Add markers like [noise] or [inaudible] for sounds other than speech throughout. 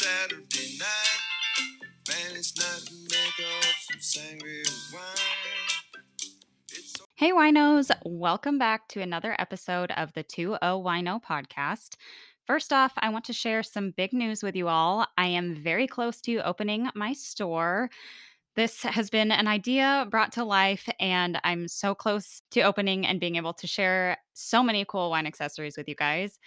Saturday night. Man, it's nothing make up some sangria wine. Hey, winos, welcome back to another episode of the 2O Wino podcast. First off, I want to share some big news with you all. I am very close to opening my store. This has been an idea brought to life, and I'm so close to opening and being able to share so many cool wine accessories with you guys.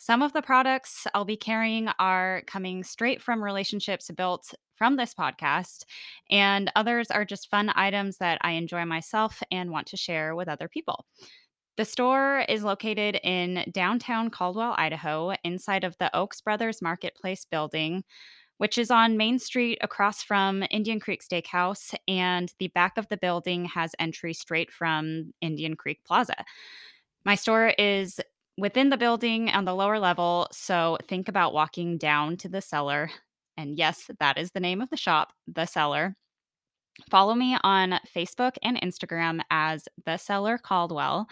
Some of the products I'll be carrying are coming straight from relationships built from this podcast, and others are just fun items that I enjoy myself and want to share with other people. The store is located in downtown Caldwell, Idaho, inside of the Oakes Brothers Marketplace building, which is on Main Street across from Indian Creek Steakhouse. And the back of the building has entry straight from Indian Creek Plaza. My store is within the building on the lower level, so think about walking down to the cellar. And yes, that is the name of the shop, The Cellar. Follow me on Facebook and Instagram as The Cellar Caldwell.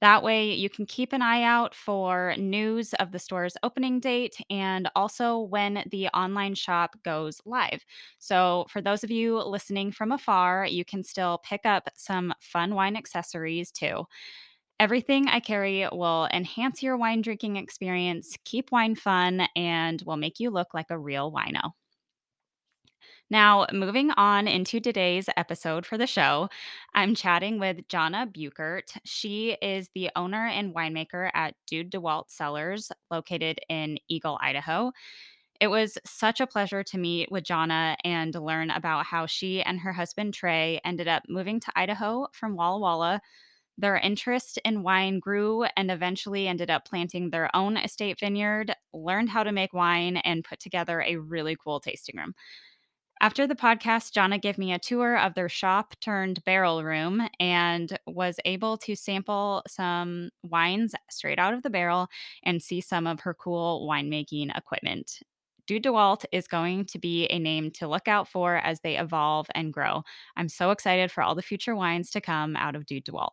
That way, you can keep an eye out for news of the store's opening date and also when the online shop goes live. So, for those of you listening from afar, you can still pick up some fun wine accessories too. Everything I carry will enhance your wine drinking experience, keep wine fun, and will make you look like a real wino. Now, moving on into today's episode for the show, I'm chatting with Johnna Buchert. She is the owner and winemaker at Dude DeWalt Cellars, located in Eagle, Idaho. It was such a pleasure to meet with Johnna and learn about how she and her husband Trae ended up moving to Idaho from Walla Walla. Their interest in wine grew and eventually ended up planting their own estate vineyard, learned how to make wine, and put together a really cool tasting room. After the podcast, Johnna gave me a tour of their shop turned barrel room and was able to sample some wines straight out of the barrel and see some of her cool winemaking equipment. Dude DeWalt is going to be a name to look out for as they evolve and grow. I'm so excited for all the future wines to come out of Dude DeWalt.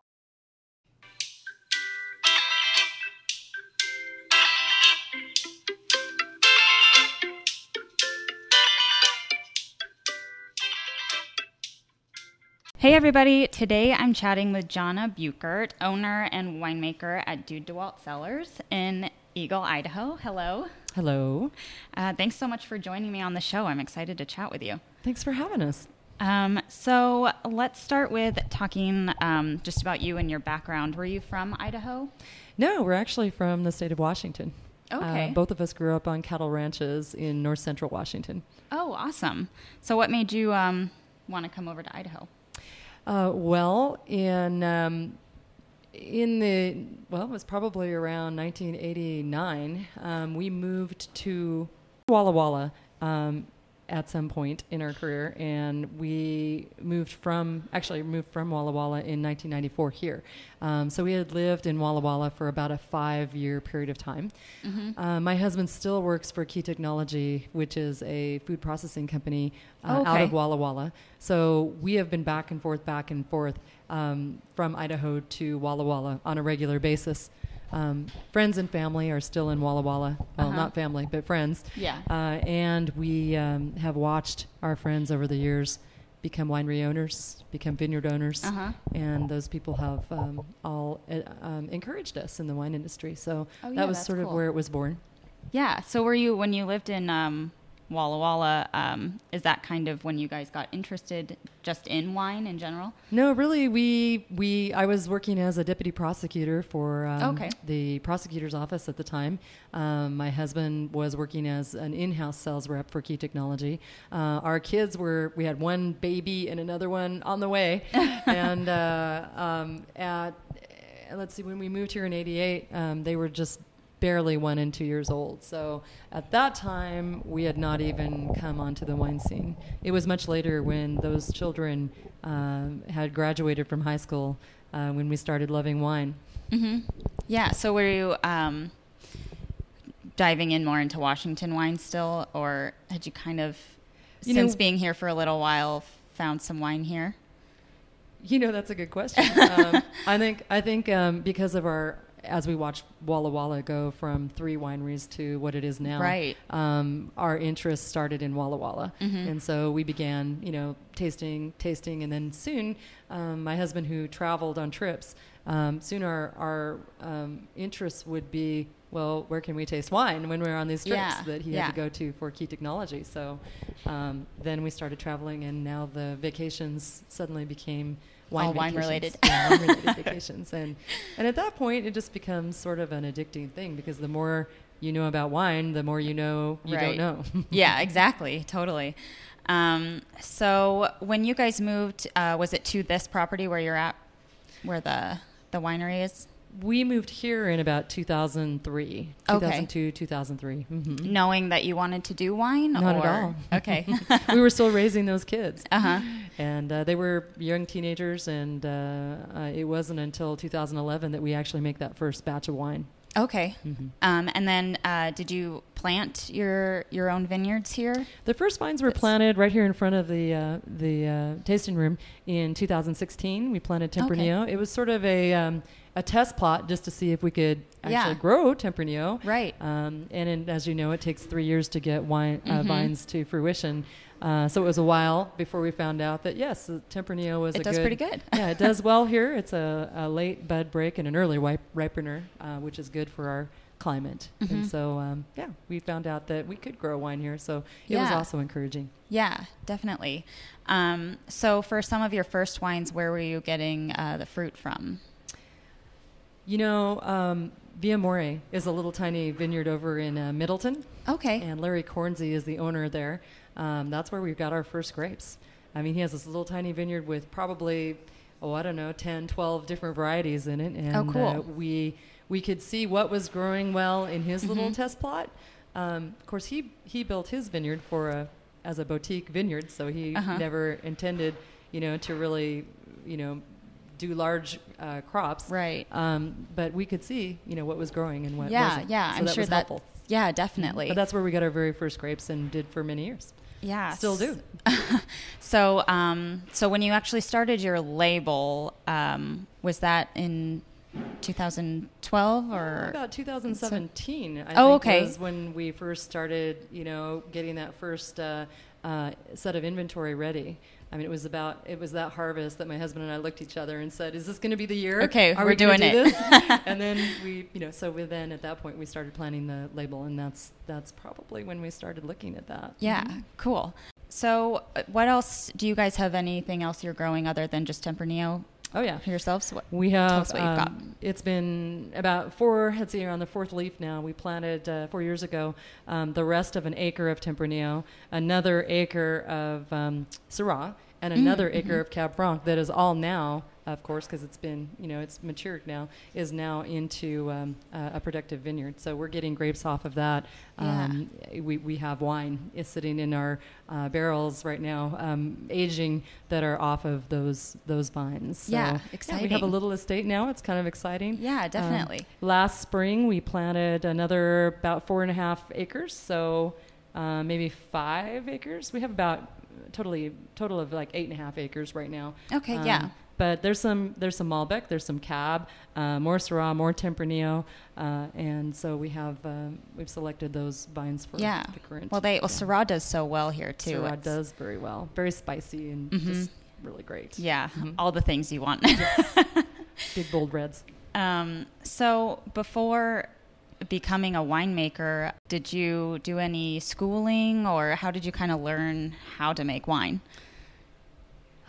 Hey everybody, today I'm chatting with Johnna Buchert, owner and winemaker at Dude DeWalt Cellars in Eagle, Idaho. Hello. Hello. Uh, thanks so much for joining me on the show. I'm excited to chat with you. Thanks for having us. Um, so let's start with talking um, just about you and your background. Were you from Idaho? No, we're actually from the state of Washington. Okay. Uh, both of us grew up on cattle ranches in north central Washington. Oh, awesome. So what made you um, want to come over to Idaho? Uh, well, in um, in the well, it was probably around 1989. Um, we moved to Walla Walla um, at some point in our career, and we moved from actually moved from Walla Walla in 1994 here. Um, so we had lived in Walla Walla for about a five-year period of time. Uh, my husband still works for Key Technology, which is a food processing company uh, Oh, out of Walla Walla. So we have been back and forth, back and forth um, from Idaho to Walla Walla on a regular basis. Um, friends and family are still in Walla Walla. Well, Uh-huh. not family, but friends. Yeah. Uh, and we um, have watched our friends over the years become winery owners, become vineyard owners, Uh-huh. and those people have um, all uh, um, encouraged us in the wine industry. So Oh, yeah, that was sort of where it was born. Yeah. So were you when you lived in um, Walla Walla? Um, is that kind of when you guys got interested just in wine in general? No, really, we we I was working as a deputy prosecutor for um, Okay. the prosecutor's office at the time. Um, my husband was working as an in-house sales rep for Key Technology. Uh, our kids were we had one baby and another one on the way, [laughs] and uh, um, at let's see when we moved here in '88, um, they were just barely one and two years old. So at that time, we had not even come onto the wine scene. It was much later when those children um, had graduated from high school uh, when we started loving wine. Mm-hmm. Yeah. So were you um, diving in more into Washington wine still, or had you kind of, You since know- being here for a little while, found some wine here? You know, that's a good question. [laughs] um, I think I think um, because of our as we watched Walla Walla go from three wineries to what it is now, Right. Um, our interest started in Walla Walla, Mm-hmm. and so we began, you know, tasting, tasting, and then soon, um, my husband who traveled on trips, um, soon our our um, interests would be. Well, where can we taste wine when we were on these trips Yeah, that he yeah. had to go to for key technology? So um, then we started traveling, and now the vacations suddenly became wine All wine related, Yeah, wine related [laughs] vacations, and and at that point, it just becomes sort of an addicting thing because the more you know about wine, the more you know you Right. don't know. [laughs] yeah, exactly, totally. Um, so when you guys moved, uh, was it to this property where you're at, where the the winery is? We moved here in about 2003, Okay. 2002, 2003. hmm Knowing that you wanted to do wine, Not or at all. [laughs] okay, [laughs] we were still raising those kids. uh huh, And uh, they were young teenagers, and uh, uh, it wasn't until 2011 that we actually make that first batch of wine. okay. Mm-hmm. Um, and then uh, did you plant your your own vineyards here? The first vines were planted right here in front of the uh, the uh, tasting room in 2016. We planted Tempranillo. It was sort of a um, a test plot just to see if we could actually Yeah. grow Tempranillo. Right. Um, and in, as you know, it takes three years to get wine uh, Mhm. vines to fruition. Uh, so it was a while before we found out that yes, Tempranillo was It a does good, pretty good. [laughs] yeah, it does [laughs] well here. It's a, a late bud break and an early ripe, ripener, uh, which is good for our climate. Mhm. And so, um, yeah, we found out that we could grow wine here. So it was also encouraging. Yeah, definitely. Um, so for some of your first wines, where were you getting uh, the fruit from? You know, um, Via More is a little tiny vineyard over in uh, Middleton, Okay. and Larry Cornsey is the owner there. Um, that's where we got our first grapes. I mean, he has this little tiny vineyard with probably, oh, I don't know, 10, 12 different varieties in it. And Oh, cool. uh, we, we could see what was growing well in his little Mhm. test plot. Um, of course, he, he built his vineyard for a, as a boutique vineyard, so he Uh-huh. never intended, you know, to really, you know, do large uh, crops. Right. Um, but we could see, you know, what was growing and what yeah, wasn't. yeah. So I'm that sure was that. helpful. Yeah, definitely. But that's where we got our very first grapes and did for many years. yeah, Still do. [laughs] so, um, so when you actually started your label, um, was that in 2012 or? About 2017, I Oh, think, okay. was when we first started, you know, getting that first uh, uh, set of inventory ready. I mean, it was about it was that harvest that my husband and I looked at each other and said, "Is this going to be the year? Okay, Are we're we doing do it." [laughs] and then we, you know, so we then at that point we started planning the label, and that's that's probably when we started looking at that. Yeah, cool. So, uh, what else do you guys have? Anything else you're growing other than just Tempranillo Oh yeah. yourselves? What? We have. us what you've got. um, It's been about four. Let's see, on the fourth leaf now. We planted uh, four years ago um, the rest of an acre of Tempranillo, another acre of um, Syrah, and another acre of Cab Franc. That is all now, of course, because it's been you know it's matured now, is now into um, uh, a productive vineyard. So we're getting grapes off of that. Yeah. Um, we we have wine is sitting in our uh, barrels right now, um, aging that are off of those those vines. So, Yeah, we have a little estate now. It's kind of exciting. Yeah, Um, definitely. last spring, we planted another about four and a half acres, so uh, maybe five acres. We have about totally total of like eight and a half acres right now. Okay, Um, yeah. But there's some there's some Malbec, there's some Cab, uh, more Syrah, more Tempranillo, uh, and so we have um, we've selected those vines for yeah. the current. Well, they well, yeah. Syrah does so well here too. Syrah It's- does very well, very spicy and Mhm. just really great. Yeah, Mhm. all the things you want. [laughs] Big bold reds. um, so before becoming a winemaker, did you do any schooling or how did you kind of learn how to make wine?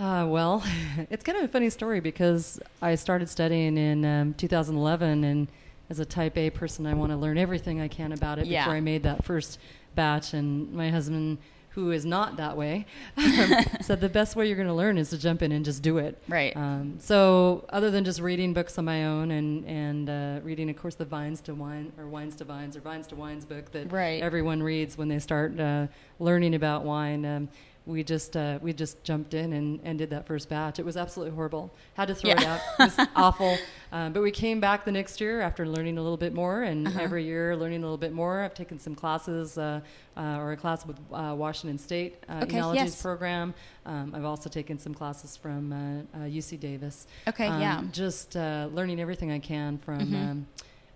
Uh, well, [laughs] it's kind of a funny story because I started studying in um, 2011, and as a type A person, I want to learn everything I can about it Yeah. before I made that first batch. And my husband, who is not that way, [laughs] [laughs] said the best way you're going to learn is to jump in and just do it. Right. Um, so, other than just reading books on my own and and uh, reading, of course, the Vines to Wine or Wines to Vines or Vines to Wines book that Right. everyone reads when they start uh, learning about wine, um, we just uh, we just jumped in and, and did that first batch. It was absolutely horrible. Had to throw Yeah. it out. It was [laughs] awful. Um, but we came back the next year after learning a little bit more, and Uh-huh. every year learning a little bit more. I've taken some classes uh, uh, or a class with uh, Washington State uh, Okay, Enologies yes. program. Um, I've also taken some classes from uh, uh, UC Davis. Okay, Um, yeah. Just uh, learning everything I can from, Mhm. um,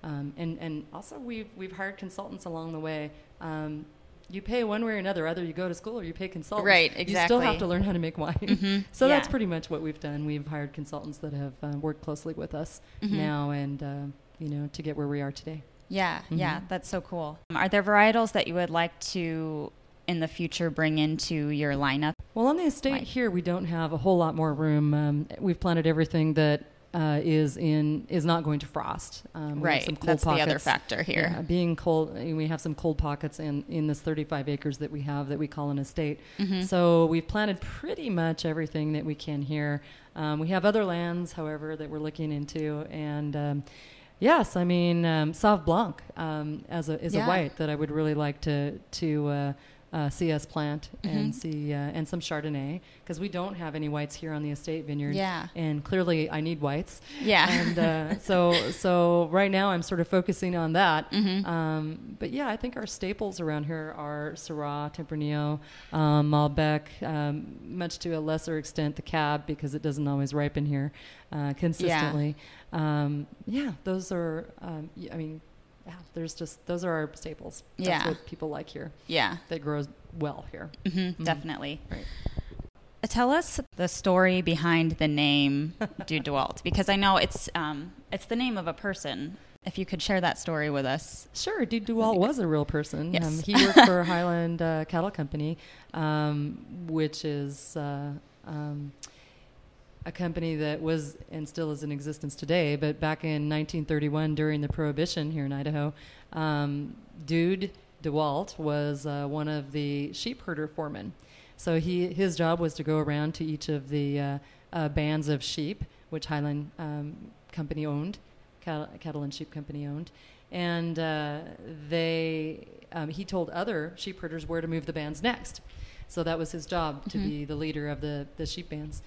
um, and and also we've we've hired consultants along the way. Um, you pay one way or another. Either you go to school or you pay consultants. Right, exactly. You still have to learn how to make wine. Mhm, [laughs] So that's pretty much what we've done. We've hired consultants that have uh, worked closely with us Mhm. now, and uh, you know, to get where we are today. Yeah, yeah, Mhm. that's so cool. Are there varietals that you would like to in the future bring into your lineup? Well, on the estate Right. here, we don't have a whole lot more room. Um, we've planted everything that uh, is in is not going to frost. Um, right, some cold that's the other factor here. Yeah, being cold, we have some cold pockets in, in this 35 acres that we have that we call an estate. Mhm. So we've planted pretty much everything that we can here. Um, we have other lands, however, that we're looking into, and um, yes, I mean um, Sauv Blanc um, as a is Yeah. a white that I would really like to to. Uh, uh, us plant Mhm. and see uh, and some Chardonnay because we don't have any whites here on the estate vineyard. Yeah. and clearly I need whites Yeah. and uh, [laughs] so so right now I'm sort of focusing on that. Mhm. Um, but yeah, I think our staples around here are Syrah, Tempranillo, um, Malbec, um, much to a lesser extent the Cab because it doesn't always ripen here uh, consistently. Um, yeah, those are. Um, I mean, yeah, there's just those are our staples. That's Yeah. what people like here. yeah, That grows well here. hmm definitely. Right. Uh, Tell us the story behind the name [laughs] Dewalt, because I know it's um, it's the name of a person. If you could share that story with us. Sure, Dude Dewalt was a real person. Yes. Um, he worked for [laughs] Highland uh, Cattle Company, um, which is uh, um, a company that was and still is in existence today. But back in 1931, during the Prohibition here in Idaho, um, Dude DeWalt was uh, one of the sheep herder foremen. So he his job was to go around to each of the uh, uh, bands of sheep, which Highland um, Company owned, cattle, cattle and sheep company owned, and uh, they um, he told other sheep herders where to move the bands next. So that was his job to Mhm. be the leader of the the sheep bands.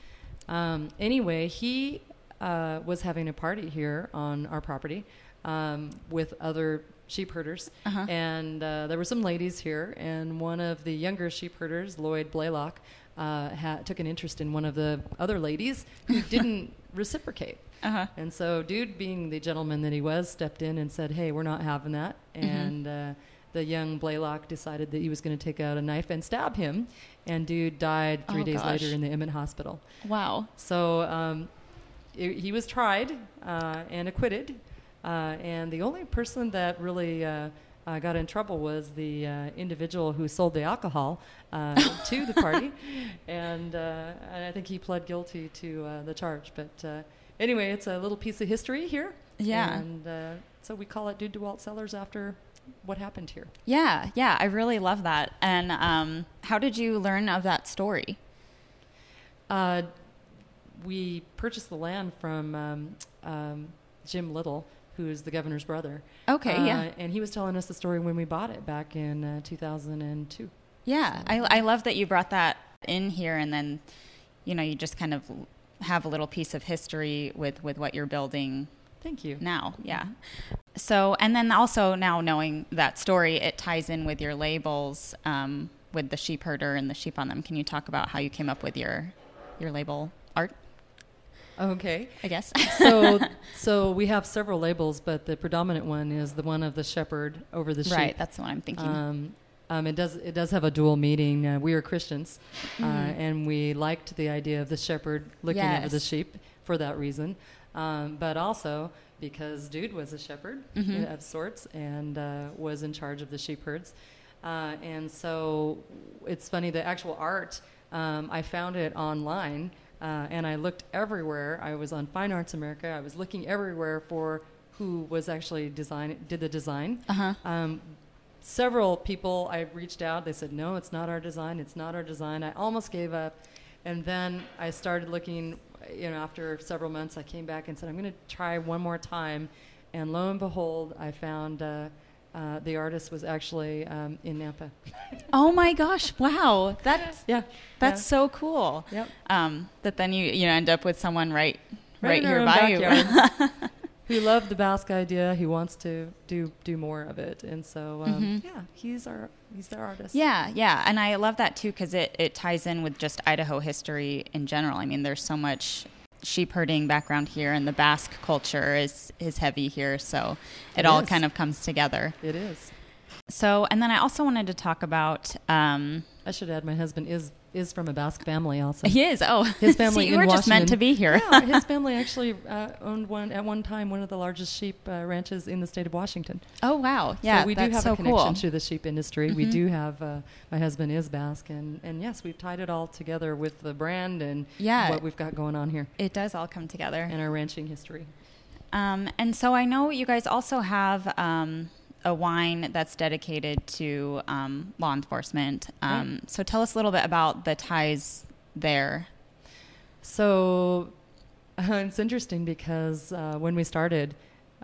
Um, anyway, he uh, was having a party here on our property um, with other sheep herders, Uh-huh. and uh, there were some ladies here, and one of the younger sheep herders, Lloyd Blaylock, uh, ha- took an interest in one of the other ladies who [laughs] didn't reciprocate. Uh-huh. And so, dude, being the gentleman that he was, stepped in and said, "Hey, we're not having that." Mm-hmm. And uh, the young Blaylock decided that he was going to take out a knife and stab him, and dude died three Oh, days gosh. later in the Emmett Hospital. Wow. So um, i he was tried uh, and acquitted, uh, and the only person that really uh, uh, got in trouble was the uh, individual who sold the alcohol uh, [laughs] to the party, and, uh, and I think he pled guilty to uh, the charge. But uh, anyway, it's a little piece of history here. Yeah. and uh, so we call it Dude DeWalt Cellars after what happened here. Yeah, yeah, I really love that. And um, how did you learn of that story? Uh, we purchased the land from um, um, Jim Little, who's the governor's brother. Okay, Uh, yeah. And he was telling us the story when we bought it back in uh, 2002. Yeah, I, I love that you brought that in here, and then, you know, you just kind of have a little piece of history with with what you're building Thank you. now. Yeah. So, and then also now knowing that story, it ties in with your labels um, with the sheep herder and the sheep on them. Can you talk about how you came up with your your label art? Okay. I guess. so, [laughs] so we have several labels, but the predominant one is the one of the shepherd over the sheep. right. That's what I'm thinking. Um, um, it does. It does have a dual meaning. Uh, we are Christians, uh, Mhm. and we liked the idea of the shepherd looking over the sheep for that reason, um, but also because dude was a shepherd Mhm. of sorts and uh, was in charge of the sheep herds, uh, and so it's funny. The actual art, um, I found it online, uh, and I looked everywhere. I was on Fine Arts America. I was looking everywhere for who was actually design did the design. uh huh. Um, several people I reached out. They said, "No, it's not our design. It's not our design." I almost gave up, and then I started looking. You know, after several months, I came back and said, "I'm going to try one more time," and lo and behold, I found uh, uh, the artist was actually um, in Nampa. [laughs] Oh my gosh! Wow, that's Yeah, that's yeah. so cool. Yep. Um, that then you you know, end up with someone right right, Right here by you. [laughs] backyard. who loved the Basque idea. He wants to do do more of it, and so um, Mhm. yeah, he's our he's their artist. Yeah, yeah, and I love that too because it it ties in with just Idaho history in general. I mean, there's so much sheep herding background here, and the Basque culture is is heavy here, so it, It all is. kind of comes together. it is. So, and then I also wanted to talk about. Um, I should add, my husband is is from a Basque family also. he is. Oh, His [laughs] family See, in we're just meant to be here. yeah, his [laughs] family actually uh, owned one at one time one of the largest sheep uh, ranches in the state of Washington. oh wow, yeah, so we do have so a connection cool. to the sheep industry. We Mhm. do have. Uh, my husband is Basque, and and yes, we've tied it all together with the brand and Yeah. what we've got going on here It does all come together. and our ranching history. Um, and so I know you guys also have um, a wine that's dedicated to um, law enforcement. Um, So tell us a little bit about the ties there. So [laughs] it's interesting because uh, when we started,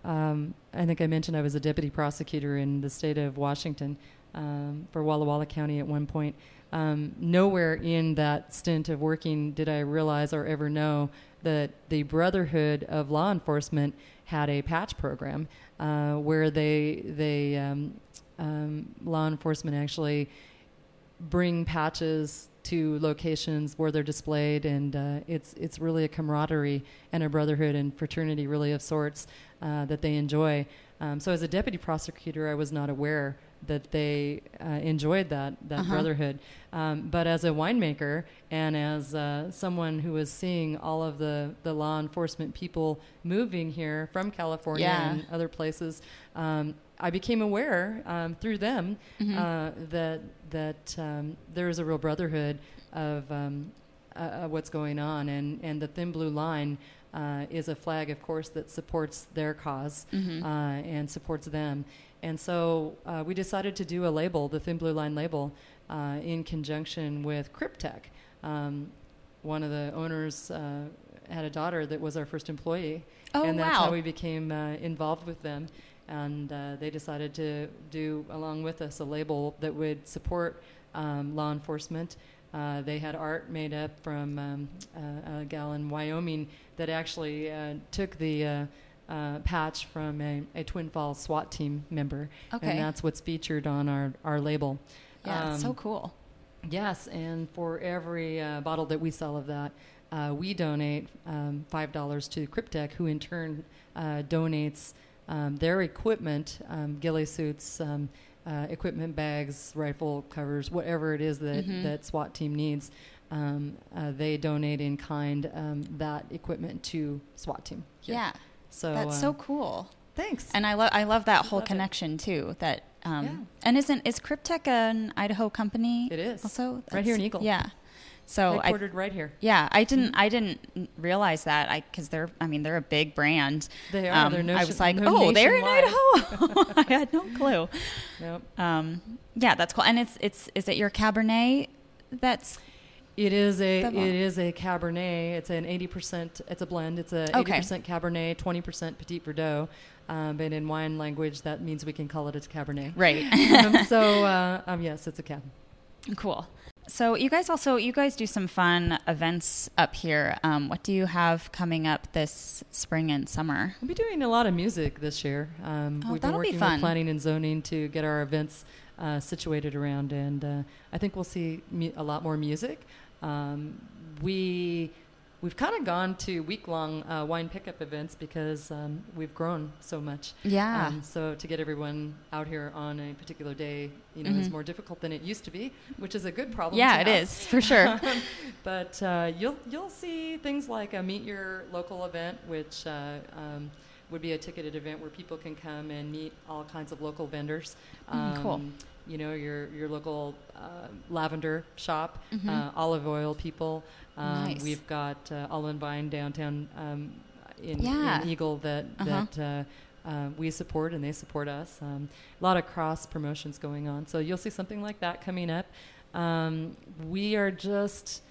um, I think I mentioned I was a deputy prosecutor in the state of Washington um, for Walla Walla County at one point. Um, nowhere in that stint of working did I realize or ever know that the Brotherhood of Law Enforcement had a patch program uh, where they they um, um, law enforcement actually bring patches to locations where they're displayed, and uh, it's it's really a camaraderie and a brotherhood and fraternity, really of sorts, uh, that they enjoy. Um, so, as a deputy prosecutor, I was not aware that they uh, enjoyed that that Uh-huh. brotherhood. Um, but as a winemaker and as uh, someone who was seeing all of the the law enforcement people moving here from California Yeah. and other places, um, I became aware um, through them Mhm. uh, that that um, there is a real brotherhood of um, uh, uh, what's going on, and and the thin blue line uh, is a flag, of course, that supports their because Mhm. uh, and supports them. And so uh, we decided to do a label, the thin blue line label, uh, in conjunction with Kryptek. Um, one of the owners uh, had a daughter that was our first employee, Oh, and that's wow. how we became uh, involved with them. And uh, they decided to do, along with us, a label that would support um, law enforcement. Uh, they had art made up from um, uh, a gal in Wyoming that actually uh, took the uh, patch from a, a Twin Falls SWAT team member. Okay. And that's what's featured on our, our label. Yeah, it's so Um, cool. Yes, and for every uh, bottle that we sell of that, uh, we donate um, five dollars to Kryptek, who in turn uh, donates um, their equipment, um, ghillie suits, um, uh, equipment bags, rifle covers, whatever it is that Mhm. that SWAT team needs. Um, uh, they donate in kind um, that equipment to SWAT team. here. Yeah, so that's um, so cool. Thanks. And I love I love that whole love it. connection too. That um, Yeah. and isn't is Kryptek an Idaho company? It is. also Right here in That's- Eagle. Yeah. So I Headquartered right here. Yeah, I didn't. Mm-hmm. I didn't realize that. I because they're. I mean, they're a big brand. They are. Um, They're I was like, oh, they're in. Idaho. [laughs] [laughs] I had no clue. Yep. Um, yeah, that's cool. And it's it's is it your Cabernet? That's It is a it a Cabernet. It's an eighty percent. It's a blend. It's a eighty Okay. percent Cabernet, twenty percent Petit Verdot. Um, but in wine language, that means we can call it a Cabernet. right. [laughs] um, so uh, um, yes, it's a cab. cool. So you guys also you guys do some fun events up here. Um, what do you have coming up this spring and summer? We'll be doing a lot of music this year. Um, Oh, we've been that'll be working fun. with planning and zoning to get our events uh, situated around, and uh, I think we'll see mu- a lot more music. Um, we we've kind of gone to week long uh, wine pickup events because um, we've grown so much. Yeah. Um, so to get everyone out here on a particular day, you know, Mhm. is more difficult than it used to be, which is a good problem. yeah, it have. is for sure. [laughs] but uh, you'll you'll see things like a meet your local event, which uh, um, would be a ticketed event where people can come and meet all kinds of local vendors. Mm, cool. Um, You know, your your local uh, lavender shop, Mhm. uh, olive oil people. Um, Nice. We've got uh, Olive Vine downtown um, in, Yeah. in Eagle that Uh-huh. that. Uh, uh, we support and they support us. Um, a lot of cross promotions going on, so you'll see something like that coming up. Um, we are just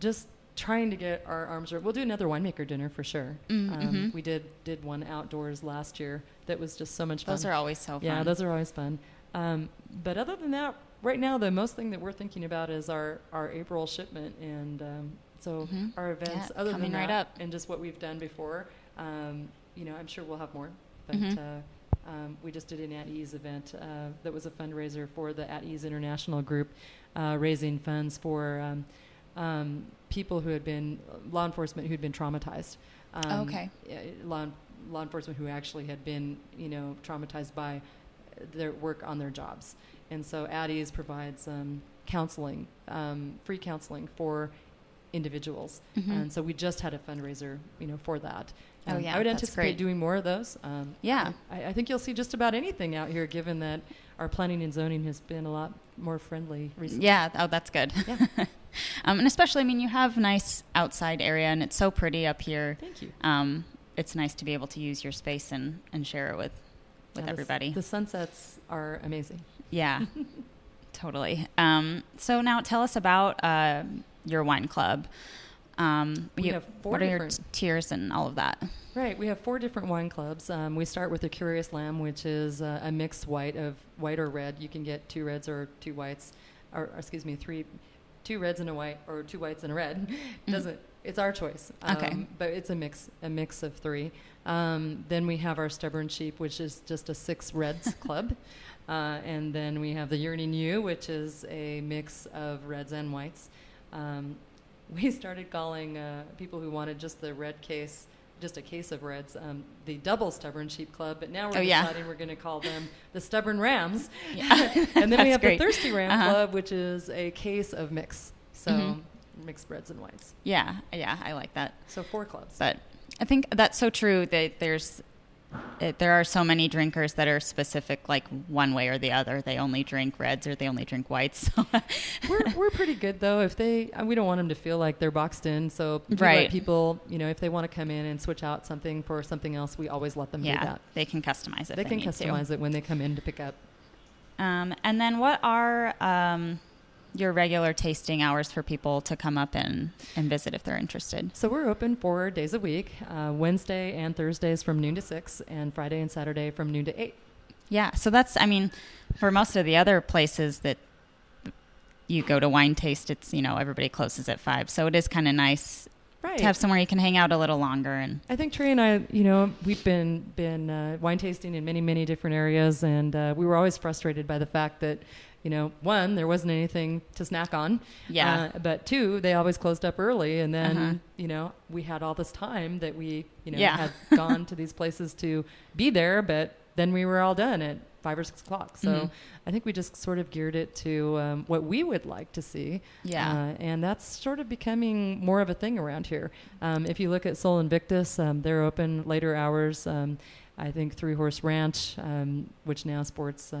just trying to get our arms around. We'll do another winemaker dinner for sure. Mm, Um, mhm. we did did one outdoors last year that was just so much fun. Those are always so fun. Yeah, those are always fun. Um, but other than that, right now the most thing that we're thinking about is our our April shipment, and um, so Mhm. our events. Yeah, other than right that, up. and just what we've done before, um, you know, I'm sure we'll have more. But Mhm. uh, um, we just did an At Ease event uh, that was a fundraiser for the At Ease International Group, uh, raising funds for. Um, um, people who had been law enforcement who had been traumatized. Um, Okay. Law, law enforcement who actually had been, you know, traumatized by their work on their jobs. And so At Ease provides um, counseling, um, free counseling for individuals. Mhm. And so we just had a fundraiser, you know, for that. Oh, Um, yeah, I would anticipate great. doing more of those. Um, Yeah. I, I think you'll see just about anything out here, given that our planning and zoning has been a lot more friendly recently. Yeah. Oh, that's good. Yeah. [laughs] um, and especially, I mean, you have nice outside area, and it's so pretty up here. Thank you. Um, it's nice to be able to use your space and, and share it with with Yeah, everybody. The sunsets are amazing. yeah. [laughs] totally. Um, so now tell us about uh, your wine club. Um, We you- have four what are your tiers and all of that? Right, we have four different wine clubs. Um, we start with the Curious Lamb, which is uh, a mixed white of white or red. You can get two reds or two whites, or, or excuse me, three, two reds and a white, or two whites and a red. [laughs] Doesn't it's our choice. Mm. Okay. Um, but it's a mix, a mix of three. Um, then we have our Stubborn Sheep, which is just a six reds [laughs] club, uh, and then we have the Yearning Ewe, which is a mix of reds and whites. Um, we [laughs] started calling uh, people who wanted just the red case, just a case of reds, um, the double stubborn sheep club. But now we're Oh, yeah. deciding we're going to call them the stubborn rams. Yeah. [laughs] and then we have great. the thirsty ram Uh-huh. club, which is a case of mix. So Mhm. Mixed reds and whites. Yeah, yeah, I like that. So four clubs. But I think that's so true that there's it, there are so many drinkers that are specific like one way or the other. They only drink reds or they only drink whites. So [laughs] we're, we're pretty good though. If they, uh, we don't want them to feel like they're boxed in. So Right. let people, you know, if they want to come in and switch out something for something else, we always let them do yeah, that. they can customize it. They if can need to. customize it when they come in to pick up. Um, and then what are um, your regular tasting hours for people to come up and, and visit if they're interested? So we're open four days a week, uh, Wednesday and Thursdays from noon to six, and Friday and Saturday from noon to eight. Yeah, so that's I mean, for most of the other places that you go to wine taste, it's you know everybody closes at five, so it is kind of nice Right. to have somewhere you can hang out a little longer and I think Trae and I, you know, we've been been uh, wine tasting in many many different areas, and uh, we were always frustrated by the fact that, you know, one there wasn't anything to snack on, Yeah. uh, but two they always closed up early, and then Uh-huh. you know we had all this time that we you know Yeah. had [laughs] gone to these places to be there, but then we were all done at five or six o'clock. So Mhm. I think we just sort of geared it to um, what we would like to see. Yeah. Uh, and that's sort of becoming more of a thing around here. Um, if you look at Soul Invictus, um, they're open later hours. Um, I think Three Horse Ranch, um, which now sports,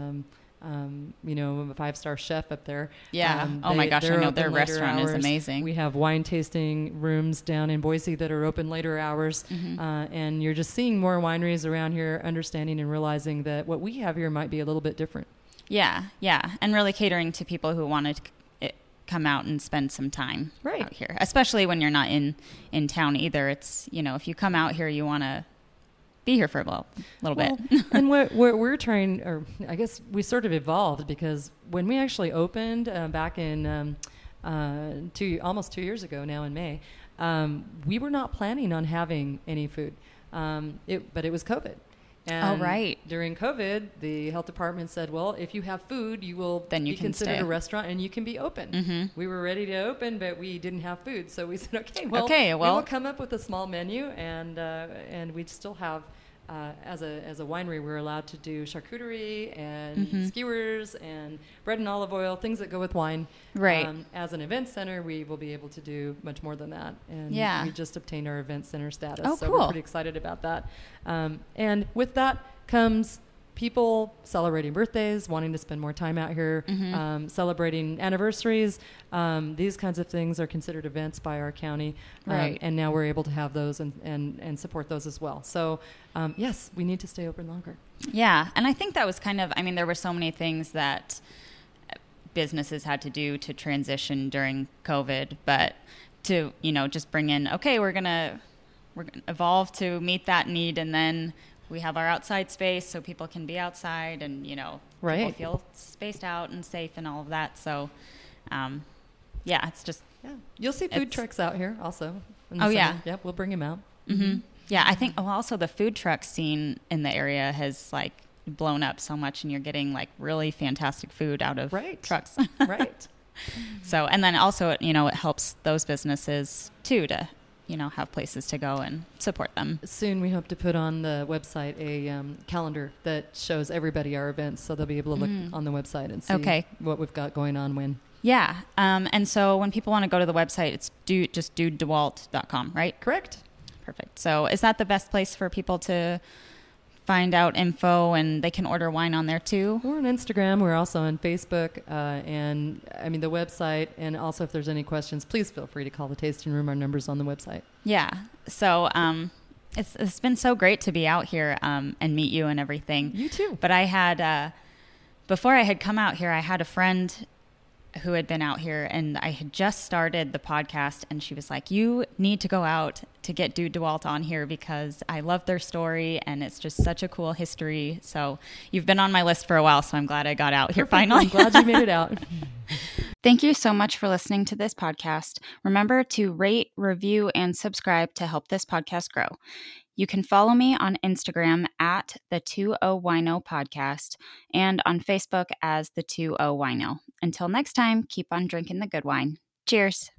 um, you know, a five star chef up there. Yeah. Um, oh my gosh, I know their restaurant is amazing. We have wine tasting rooms down in Boise that are open later hours. Mhm. Uh, and you're just seeing more wineries around here, understanding and realizing that what we have here might be a little bit different. yeah, yeah, and really catering to people who want to come out and spend some time Right. out here, especially when you're not in in town either. It's you know if you come out here, you want to be here for a little, little Well, bit. and what, [laughs] what we're trying, or I guess we sort of evolved because when we actually opened uh, back in um, uh, two, almost two years ago now in May, um, we were not planning on having any food. Um, it, but it was COVID. And Oh, right. During COVID, the health department said, "Well, if you have food, you will Then you be can considered stay. a restaurant and you can be open." Mhm. We were ready to open, but we didn't have food, so we [laughs] said, "Okay, well, Okay, we will come up with a small menu, and uh, and we'd still have." Uh, as a as a winery, we're allowed to do charcuterie and Mhm. skewers and bread and olive oil, things that go with wine. Right. Um, as an event center, we will be able to do much more than that. And Yeah. we just obtained our event center status, Oh, so we're pretty excited about that. Um, and with that comes people celebrating birthdays, wanting to spend more time out here, Mhm. um, celebrating anniversaries. Um, these kinds of things are considered events by our county, um, Right. and now we're able to have those and, and, and support those as well. So, um, yes, we need to stay open longer. Yeah, and I think that was kind of I mean there were so many things that businesses had to do to transition during COVID, but to you know just bring in okay we're gonna we're gonna evolve to meet that need and then we have our outside space so people can be outside and you know people feel spaced out and safe and all of that so um, yeah it's just Yeah, you'll see food trucks out here also. Oh, yeah. Yep, we'll bring them out. hmm Yeah, I think. Oh, also the food truck scene in the area has like blown up so much, and you're getting like really fantastic food out of Right. trucks. [laughs] right. so, and then also, you know, it helps those businesses too to, you know, have places to go and support them. Soon we hope to put on the website a um, calendar that shows everybody our events, so they'll be able to look Mm. on the website and see Okay. what we've got going on when. Yeah, um, and so when people want to go to the website, it's do just dudedewalt.com, right? Correct. Perfect. So, is that the best place for people to find out info, and they can order wine on there too? We're on Instagram. We're also on Facebook, uh, and I mean the website. And also, if there's any questions, please feel free to call the tasting room. Our numbers on the website. Yeah. So um, it's it's been so great to be out here um, and meet you and everything. You too. But I had uh, before I had come out here, I had a friend who had been out here, and I had just started the podcast, and she was like, "You need to go out to get Dude DeWalt on here because I love their story, and it's just such a cool history." So you've been on my list for a while, so I'm glad I got out here finally. I'm glad you made it out. [laughs] Thank you so much for listening to this podcast. Remember to rate, review, and subscribe to help this podcast grow. You can follow me on Instagram at the 20 Wino Podcast and on Facebook as the 20 Wino. Until next time, keep on drinking the good wine. Cheers.